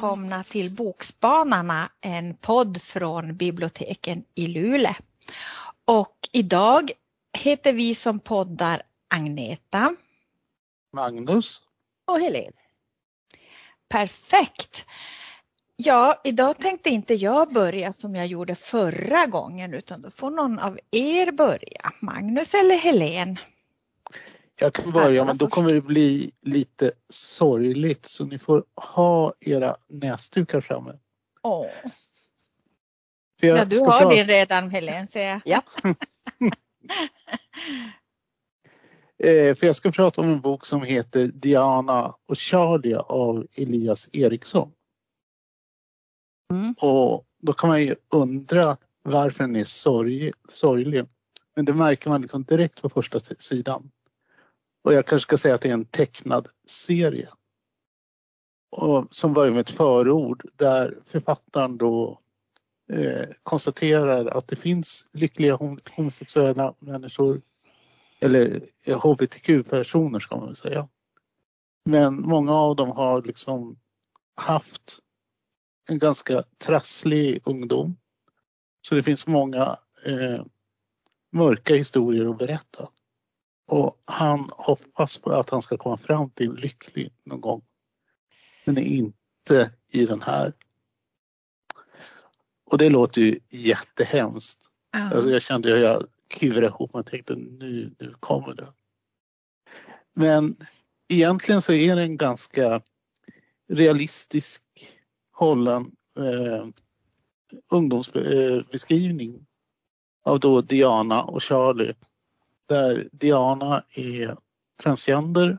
välkomna till Bokspanarna, en podd från biblioteken i Luleå. Och idag heter vi som poddar Agneta, Magnus och Helene. Perfekt! Ja, idag tänkte inte jag börja som jag gjorde förra gången utan då får någon av er börja, Magnus eller Helene. Jag kan börja men då kommer det bli lite sorgligt så ni får ha era näsdukar framme. Åh. Ja, du har prata... din redan Helene ser jag. Ja. Eh, för jag ska prata om en bok som heter Diana och Charlie av Elias Eriksson. Mm. Och då kan man ju undra varför den är sorg, sorglig. Men det märker man liksom direkt på första sidan. Och jag kanske ska säga att det är en tecknad serie. Och som börjar med ett förord där författaren då eh, konstaterar att det finns lyckliga homosexuella människor eller eh, hbtq-personer ska man väl säga. Men många av dem har liksom haft en ganska trasslig ungdom. Så det finns många eh, mörka historier att berätta. Och han hoppas på att han ska komma fram till lycklig någon gång. Men är inte i den här. Och det låter ju jättehemskt. -huh. Alltså jag kände hur jag kuvrade ihop mig och tänkte nu, nu kommer det. Men egentligen så är det en ganska realistisk hållen eh, ungdomsbeskrivning av då Diana och Charlie där Diana är transgender,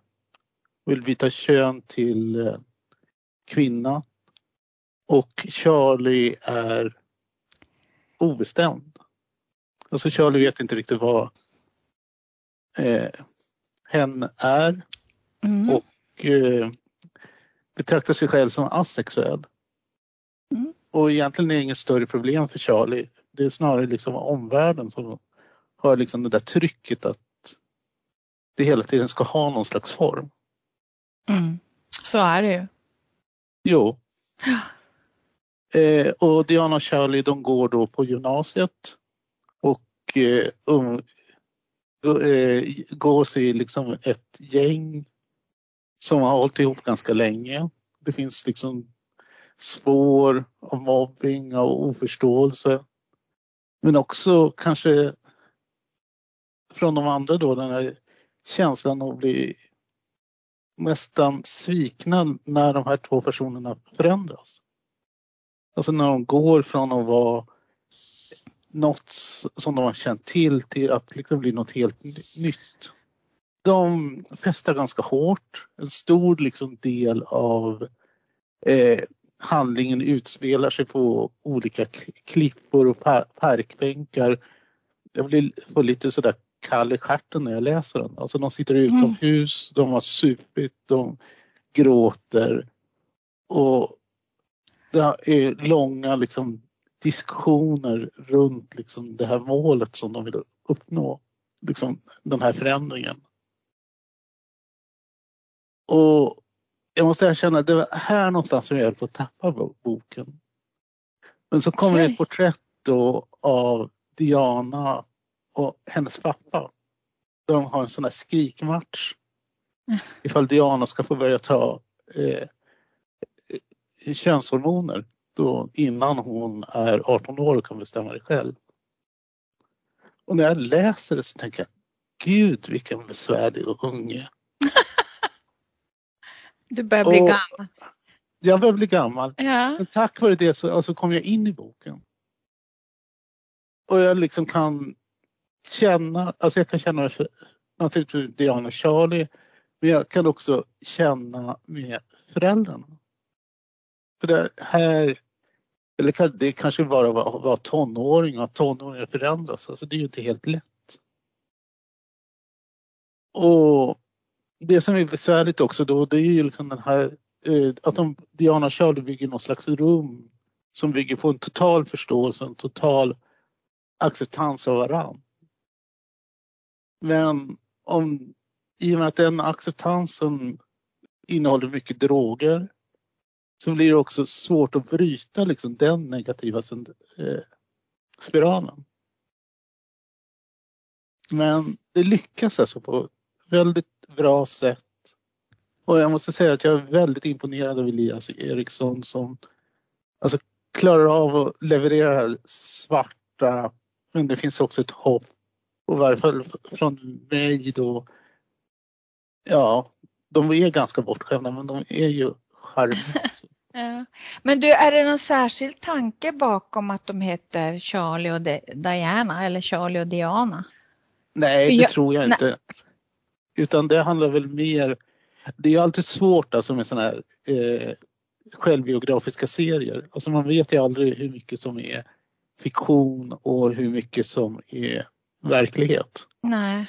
vill byta kön till eh, kvinna och Charlie är obestämd. Alltså Charlie vet inte riktigt vad eh, hen är mm. och eh, betraktar sig själv som asexuell. Mm. Och egentligen är det inget större problem för Charlie. Det är snarare liksom omvärlden som har liksom det där trycket att det hela tiden ska ha någon slags form. Mm. Så är det ju. Jo. Eh, och Diana och Charlie de går då på gymnasiet och eh, um, eh, gås i liksom ett gäng som har hållit ihop ganska länge. Det finns liksom spår av mobbing och oförståelse. Men också kanske från de andra då den här känslan att bli nästan svikna när de här två personerna förändras. Alltså när de går från att vara något som de har känt till till att liksom bli något helt nytt. De festar ganska hårt. En stor liksom del av eh, handlingen utspelar sig på olika klippor och parkbänkar. Jag blir, får lite sådär kall i stjärten när jag läser den. Alltså de sitter utomhus, mm. de har supit, de gråter och det är långa liksom, diskussioner runt liksom, det här målet som de vill uppnå. Liksom, den här förändringen. Och jag måste erkänna, det var här någonstans som jag höll på att tappa boken. Men så kommer okay. ett porträtt då av Diana och hennes pappa. De har en sån här skrikmatch. Mm. Ifall Diana ska få börja ta eh, eh, könshormoner då innan hon är 18 år och kan bestämma det själv. Och när jag läser det så tänker jag, gud vilken besvärlig unge. du börjar bli och, gammal. Jag börjar bli gammal. Ja. Men tack vare det så alltså, kom jag in i boken. Och jag liksom kan känna, alltså jag kan känna för, naturligtvis Diana och Charlie, men jag kan också känna med föräldrarna. För det här, eller det kanske bara var, var tonåring och tonåringar förändras, alltså det är ju inte helt lätt. Och det som är besvärligt också då, det är ju liksom den här eh, att de, Diana och Charlie bygger någon slags rum som bygger på en total förståelse, en total acceptans av varandra. Men om, i och med att den acceptansen innehåller mycket droger så blir det också svårt att bryta liksom den negativa eh, spiralen. Men det lyckas alltså på ett väldigt bra sätt. Och jag måste säga att jag är väldigt imponerad av Elias Eriksson som alltså, klarar av att leverera det här svarta, men det finns också ett hopp. Och i varje fall från mig då. Ja, de är ganska bortskämda men de är ju charmiga. Ja. Men du, är det någon särskild tanke bakom att de heter Charlie och Diana eller Charlie och Diana? Nej, det jag, tror jag inte. Nej. Utan det handlar väl mer, det är ju alltid svårt alltså med sådana här eh, självbiografiska serier. Alltså man vet ju aldrig hur mycket som är fiktion och hur mycket som är verklighet. Nej.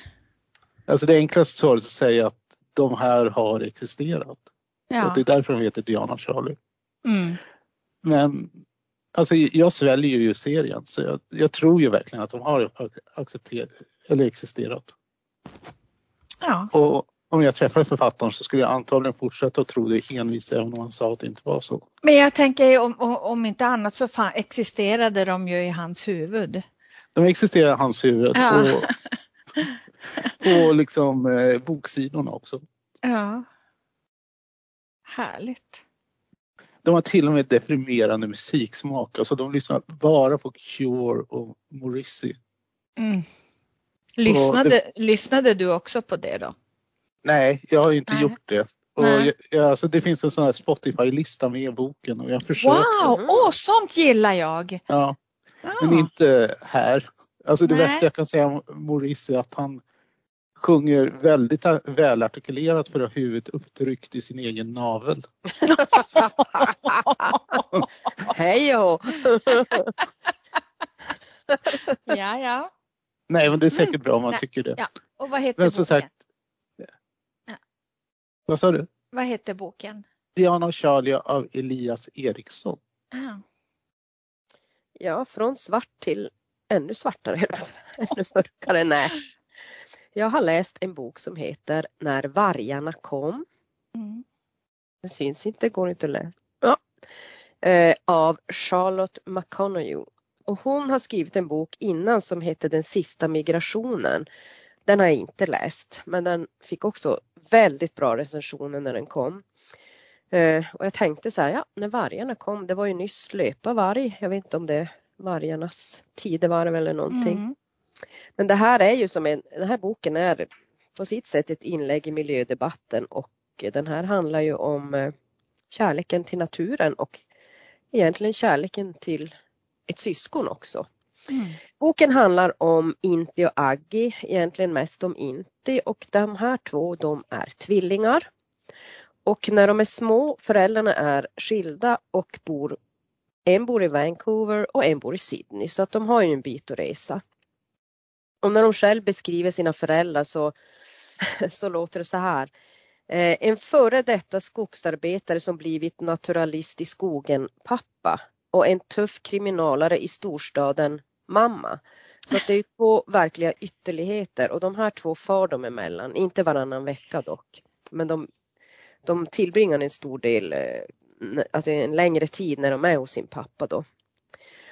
Alltså det enklaste svaret är att säga att de här har existerat. Ja. Och det är därför de heter Diana och Charlie. Mm. Men alltså jag sväljer ju serien så jag, jag, tror ju verkligen att de har accepterat eller existerat. Ja. Och om jag träffar författaren så skulle jag antagligen fortsätta att tro det envist även om han sa att det inte var så. Men jag tänker om, om inte annat så fan, existerade de ju i hans huvud. De existerar i hans huvud ja. och, och liksom eh, boksidorna också. Ja. Härligt. De har till och med deprimerande musiksmak. Alltså de lyssnar bara på Cure och Morrissey. Mm. Lyssnade, det... lyssnade du också på det då? Nej, jag har inte Nej. gjort det. Och jag, alltså det finns en sån här Spotify-lista med boken och jag försöker. Wow, oh, sånt gillar jag! Ja, ja. men inte här. Alltså det bästa jag kan säga om Maurice är att han sjunger väldigt välartikulerat för att ha huvudet upptryckt i sin egen navel. Hej ja, ja. Nej, men det är säkert bra om man Nej. tycker det. Ja. Och vad heter men boken? sagt, vad sa du? Vad heter boken? Diana och Charlie av Elias Eriksson. Ah. Ja, från svart till ännu svartare, ännu mörkare. Nej. Jag har läst en bok som heter När vargarna kom. Mm. Den syns inte, går inte att läsa. Ja. Eh, av Charlotte McConaughey. Och hon har skrivit en bok innan som heter Den sista migrationen. Den har jag inte läst men den fick också väldigt bra recensioner när den kom. Eh, och jag tänkte så här, ja när vargarna kom, det var ju nyss löparvarg. Jag vet inte om det är vargarnas tidevarv eller någonting. Mm. Men det här är ju som en, den här boken är på sitt sätt ett inlägg i miljödebatten och den här handlar ju om eh, kärleken till naturen och egentligen kärleken till ett syskon också. Mm. Boken handlar om Inti och Aggi, egentligen mest om Inti och de här två de är tvillingar. Och när de är små, föräldrarna är skilda och bor, en bor i Vancouver och en bor i Sydney så att de har ju en bit att resa. Och när de själv beskriver sina föräldrar så, så låter det så här. Eh, en före detta skogsarbetare som blivit naturalist i skogen, pappa och en tuff kriminalare i storstaden, mamma. Så att det är två verkliga ytterligheter och de här två far de emellan, inte varannan vecka dock. Men de, de tillbringar en stor del, eh, alltså en längre tid när de är hos sin pappa då.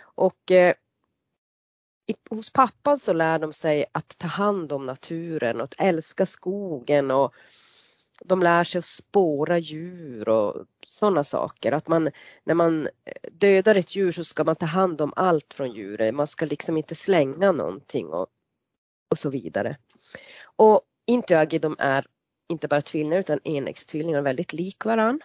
Och eh, hos pappan så lär de sig att ta hand om naturen och att älska skogen och de lär sig att spåra djur och sådana saker. Att man, när man eh, dödar ett djur så ska man ta hand om allt från djuret. Man ska liksom inte slänga någonting och, och så vidare. Och Intyagi de är inte bara tvillingar utan enäggstvillingar väldigt lik varann.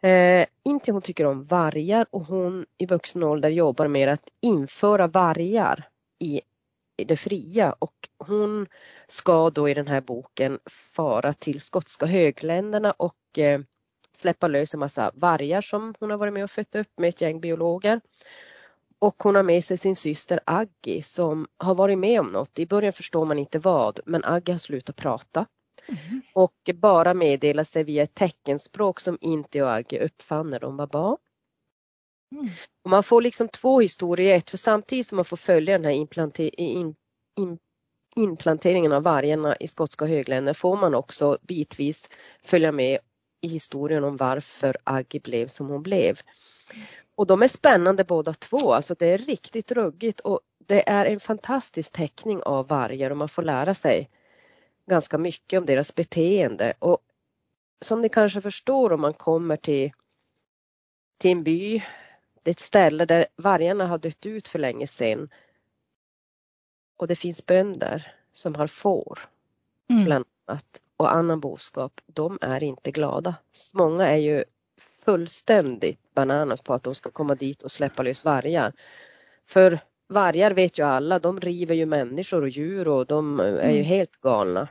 Eh, Inti hon tycker om vargar och hon i vuxen ålder jobbar med att införa vargar i, det fria och hon ska då i den här boken fara till skotska högländerna och eh, släppa lös en massa vargar som hon har varit med och fött upp med ett gäng biologer. Och hon har med sig sin syster Aggie som har varit med om något. I början förstår man inte vad, men Aggie har slutat prata. Mm. Och bara meddela sig via ett teckenspråk som inte och Aggi uppfann när de var barn. Mm. Och man får liksom två historier i ett för samtidigt som man får följa den här implanter- in, in, inplanteringen av vargarna i skotska högländer får man också bitvis följa med i historien om varför Aggi blev som hon blev. Och de är spännande båda två, alltså det är riktigt ruggigt och det är en fantastisk teckning av vargar och man får lära sig ganska mycket om deras beteende. Och som ni kanske förstår om man kommer till, till en by, det är ett ställe där vargarna har dött ut för länge sedan. Och det finns bönder som har får mm. bland annat och annan boskap. De är inte glada. Många är ju fullständigt bananas på att de ska komma dit och släppa lös vargar. För vargar vet ju alla, de river ju människor och djur och de är ju mm. helt galna.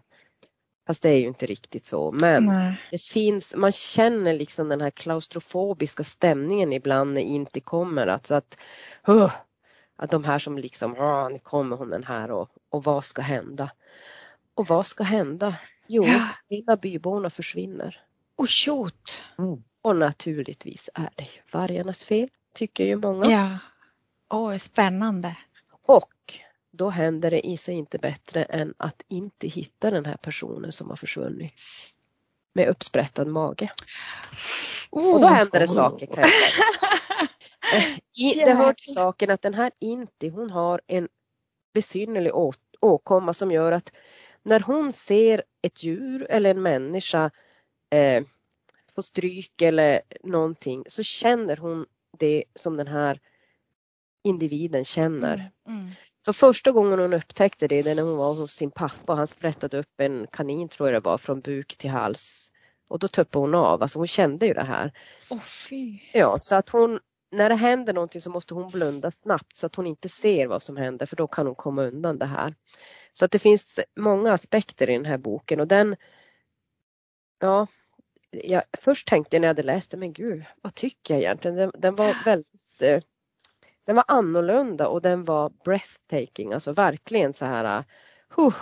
Fast det är ju inte riktigt så. Men Nej. det finns, man känner liksom den här klaustrofobiska stämningen ibland när inte kommer. Alltså att, uh, att de här som liksom, uh, nu kommer hon den här och, och vad ska hända? Och vad ska hända? Jo, ja. hela byborna försvinner. Och tjot! Mm. Och naturligtvis är det vargarnas fel, tycker ju många. Ja. Åh, oh, spännande. Och då händer det i sig inte bättre än att inte hitta den här personen som har försvunnit med uppsprättad mage. Oh, och då händer det oh. saker kan jag säga. I, det hör till saken att den här Inti hon har en besynnerlig åkomma som gör att när hon ser ett djur eller en människa eh, få stryk eller någonting så känner hon det som den här individen känner. Mm, mm. Så första gången hon upptäckte det, det när hon var hos sin pappa och han sprättade upp en kanin tror jag det var från buk till hals. Och då tuppade hon av, alltså hon kände ju det här. Oh, fy. Ja, så att hon, när det händer någonting så måste hon blunda snabbt så att hon inte ser vad som händer för då kan hon komma undan det här. Så att det finns många aspekter i den här boken och den, ja, jag, först tänkte jag när jag hade läst den, men gud, vad tycker jag egentligen? Den, den var väldigt eh, den var annorlunda och den var breathtaking, alltså verkligen så här huh.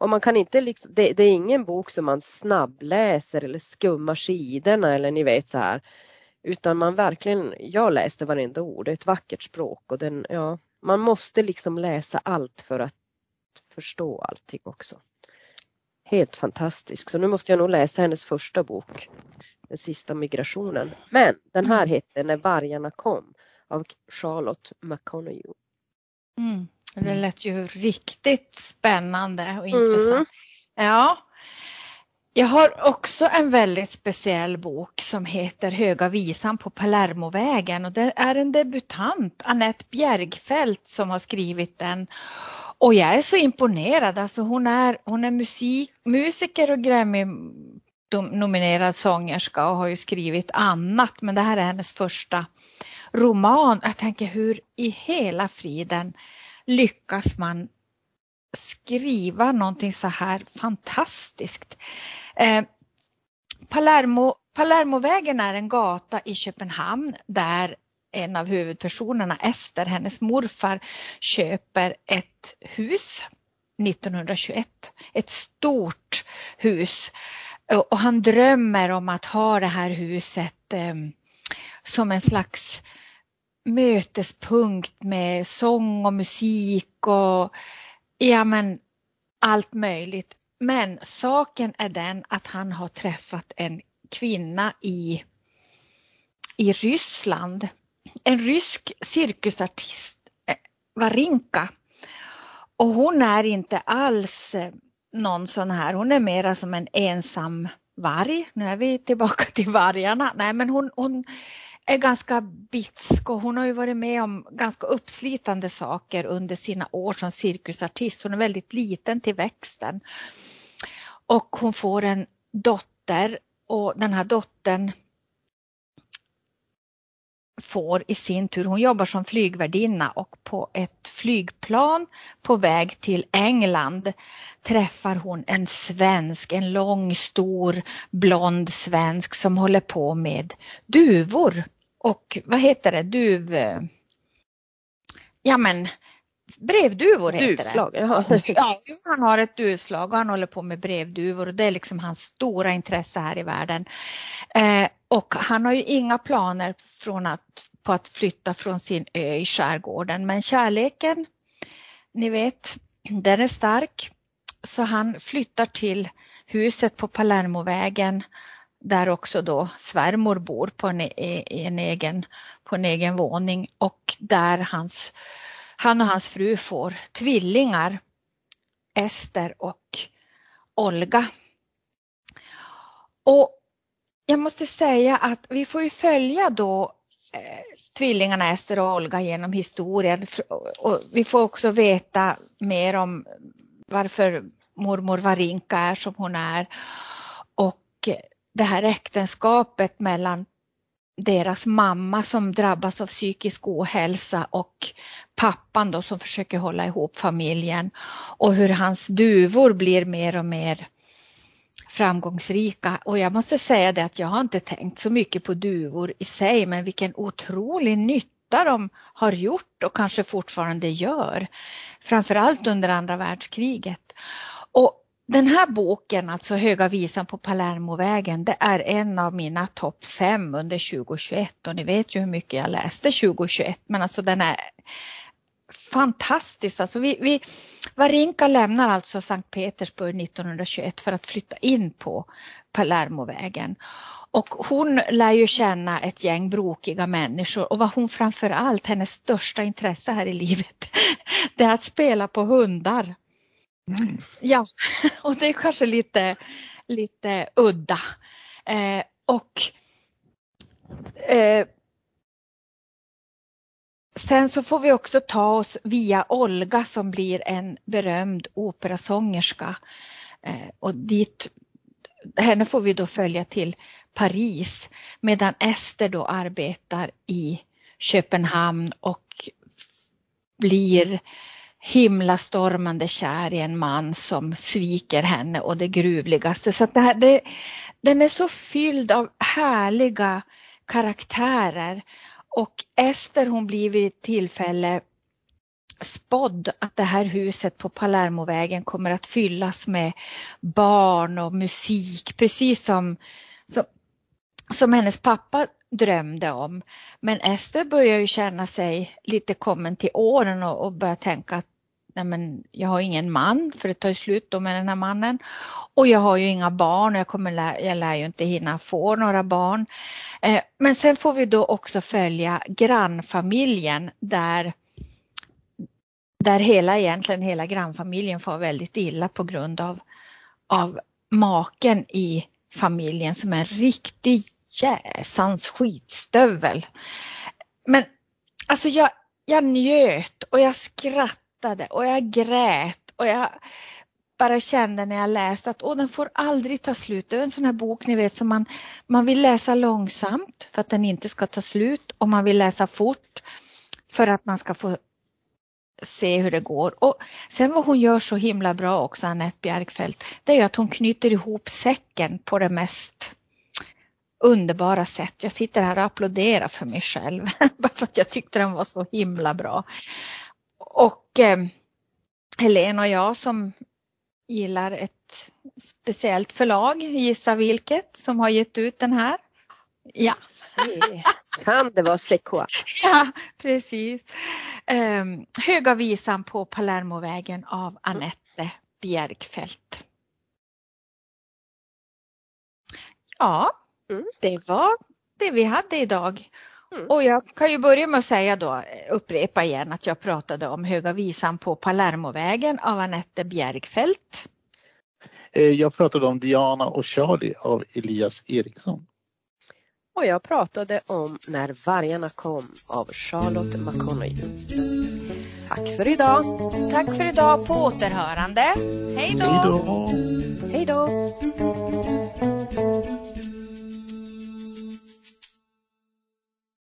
Och man kan inte liksom, det, det, är ingen bok som man snabbläser eller skummar sidorna eller ni vet så här. Utan man verkligen, jag läste varenda ord, det är ett vackert språk och den, ja, man måste liksom läsa allt för att förstå allting också. Helt fantastisk. Så nu måste jag nog läsa hennes första bok, Den sista migrationen. Men den här heter När vargarna kom av Charlotte McConaughey. Mm. Det lät ju riktigt spännande och intressant. Mm. Ja. Jag har också en väldigt speciell bok som heter Höga visan på Palermovägen och det är en debutant, Annette Bjergfeldt, som har skrivit den. Och jag är så imponerad, alltså hon är, hon är musik, musiker och Grammy nominerad sångerska och har ju skrivit annat men det här är hennes första roman. Jag tänker hur i hela friden lyckas man skriva någonting så här fantastiskt. Eh, Palermo, Palermovägen är en gata i Köpenhamn där en av huvudpersonerna, Ester, hennes morfar, köper ett hus 1921. Ett stort hus. Och han drömmer om att ha det här huset eh, som en slags mötespunkt med sång och musik och ja men allt möjligt. Men saken är den att han har träffat en kvinna i, i Ryssland. En rysk cirkusartist, eh, Varinka. Och hon är inte alls eh, någon sån här, hon är mera som en ensam varg. Nu är vi tillbaka till vargarna. Nej men hon, hon är ganska bitsk och hon har ju varit med om ganska uppslitande saker under sina år som cirkusartist. Hon är väldigt liten till växten. Och hon får en dotter och den här dottern får i sin tur, hon jobbar som flygvärdinna och på ett flygplan på väg till England träffar hon en svensk, en lång stor blond svensk som håller på med duvor. Och vad heter det, duv... Ja men brevduvor heter Duvslag, det. Jaha. Ja, han har ett duvslag och han håller på med brevduvor och det är liksom hans stora intresse här i världen. Eh, och han har ju inga planer från att, på att flytta från sin ö i skärgården men kärleken, ni vet, den är stark. Så han flyttar till huset på Palermovägen där också då svärmor bor på en, e-, en, egen, på en egen våning och där hans, han och hans fru får tvillingar, Ester och Olga. Och jag måste säga att vi får ju följa då eh, tvillingarna Ester och Olga genom historien och vi får också veta mer om varför mormor Varinka är som hon är och eh, det här äktenskapet mellan deras mamma som drabbas av psykisk ohälsa och pappan då som försöker hålla ihop familjen och hur hans duvor blir mer och mer framgångsrika. Och jag måste säga det att jag har inte tänkt så mycket på duvor i sig men vilken otrolig nytta de har gjort och kanske fortfarande gör. Framförallt under andra världskriget. Och den här boken, alltså Höga visan på Palermovägen, det är en av mina topp fem under 2021 och ni vet ju hur mycket jag läste 2021 men alltså den är fantastisk. Alltså vi, vi, Varinka lämnar alltså Sankt Petersburg 1921 för att flytta in på Palermovägen. Och hon lär ju känna ett gäng brokiga människor och vad hon framför allt, hennes största intresse här i livet, det är att spela på hundar. Mm. Ja, och det är kanske lite, lite udda. Eh, och eh, Sen så får vi också ta oss via Olga som blir en berömd operasångerska. Eh, och dit, henne får vi då följa till Paris medan Ester då arbetar i Köpenhamn och blir himlastormande kär i en man som sviker henne och det gruvligaste. Så det här, det, den är så fylld av härliga karaktärer och Ester hon blir vid ett tillfälle spådd att det här huset på Palermovägen kommer att fyllas med barn och musik precis som, som, som hennes pappa drömde om. Men Ester börjar ju känna sig lite kommen till åren och, och börjar tänka att nej men, jag har ingen man för det tar ju slut då med den här mannen. Och jag har ju inga barn och jag, kommer lä jag lär ju inte hinna få några barn. Eh, men sen får vi då också följa grannfamiljen där där hela egentligen hela grannfamiljen får väldigt illa på grund av, av maken i familjen som är en riktig jäsans skitstövel. Men alltså jag, jag njöt och jag skrattade och jag grät och jag bara kände när jag läste att åh, den får aldrig ta slut. Det är en sån här bok ni vet som man, man vill läsa långsamt för att den inte ska ta slut och man vill läsa fort för att man ska få se hur det går. Och sen vad hon gör så himla bra också, Anette Bjergfeldt, det är ju att hon knyter ihop säcken på det mest underbara sätt. Jag sitter här och applåderar för mig själv, bara för att jag tyckte den var så himla bra. Och eh, Helene och jag som gillar ett speciellt förlag, gissa vilket, som har gett ut den här. Ja. Kan det vara Sequoia? Ja, precis. Um, Höga visan på Palermovägen av Anette Bjergfeldt. Ja, mm. det var det vi hade idag. Mm. Och jag kan ju börja med att säga då, upprepa igen att jag pratade om Höga visan på Palermovägen av Anette Bjergfeldt. Eh, jag pratade om Diana och Charlie av Elias Eriksson. Och jag pratade om När vargarna kom av Charlotte McConney. Tack för idag! Tack för idag, på återhörande. Hej då! Hej då! Hej då!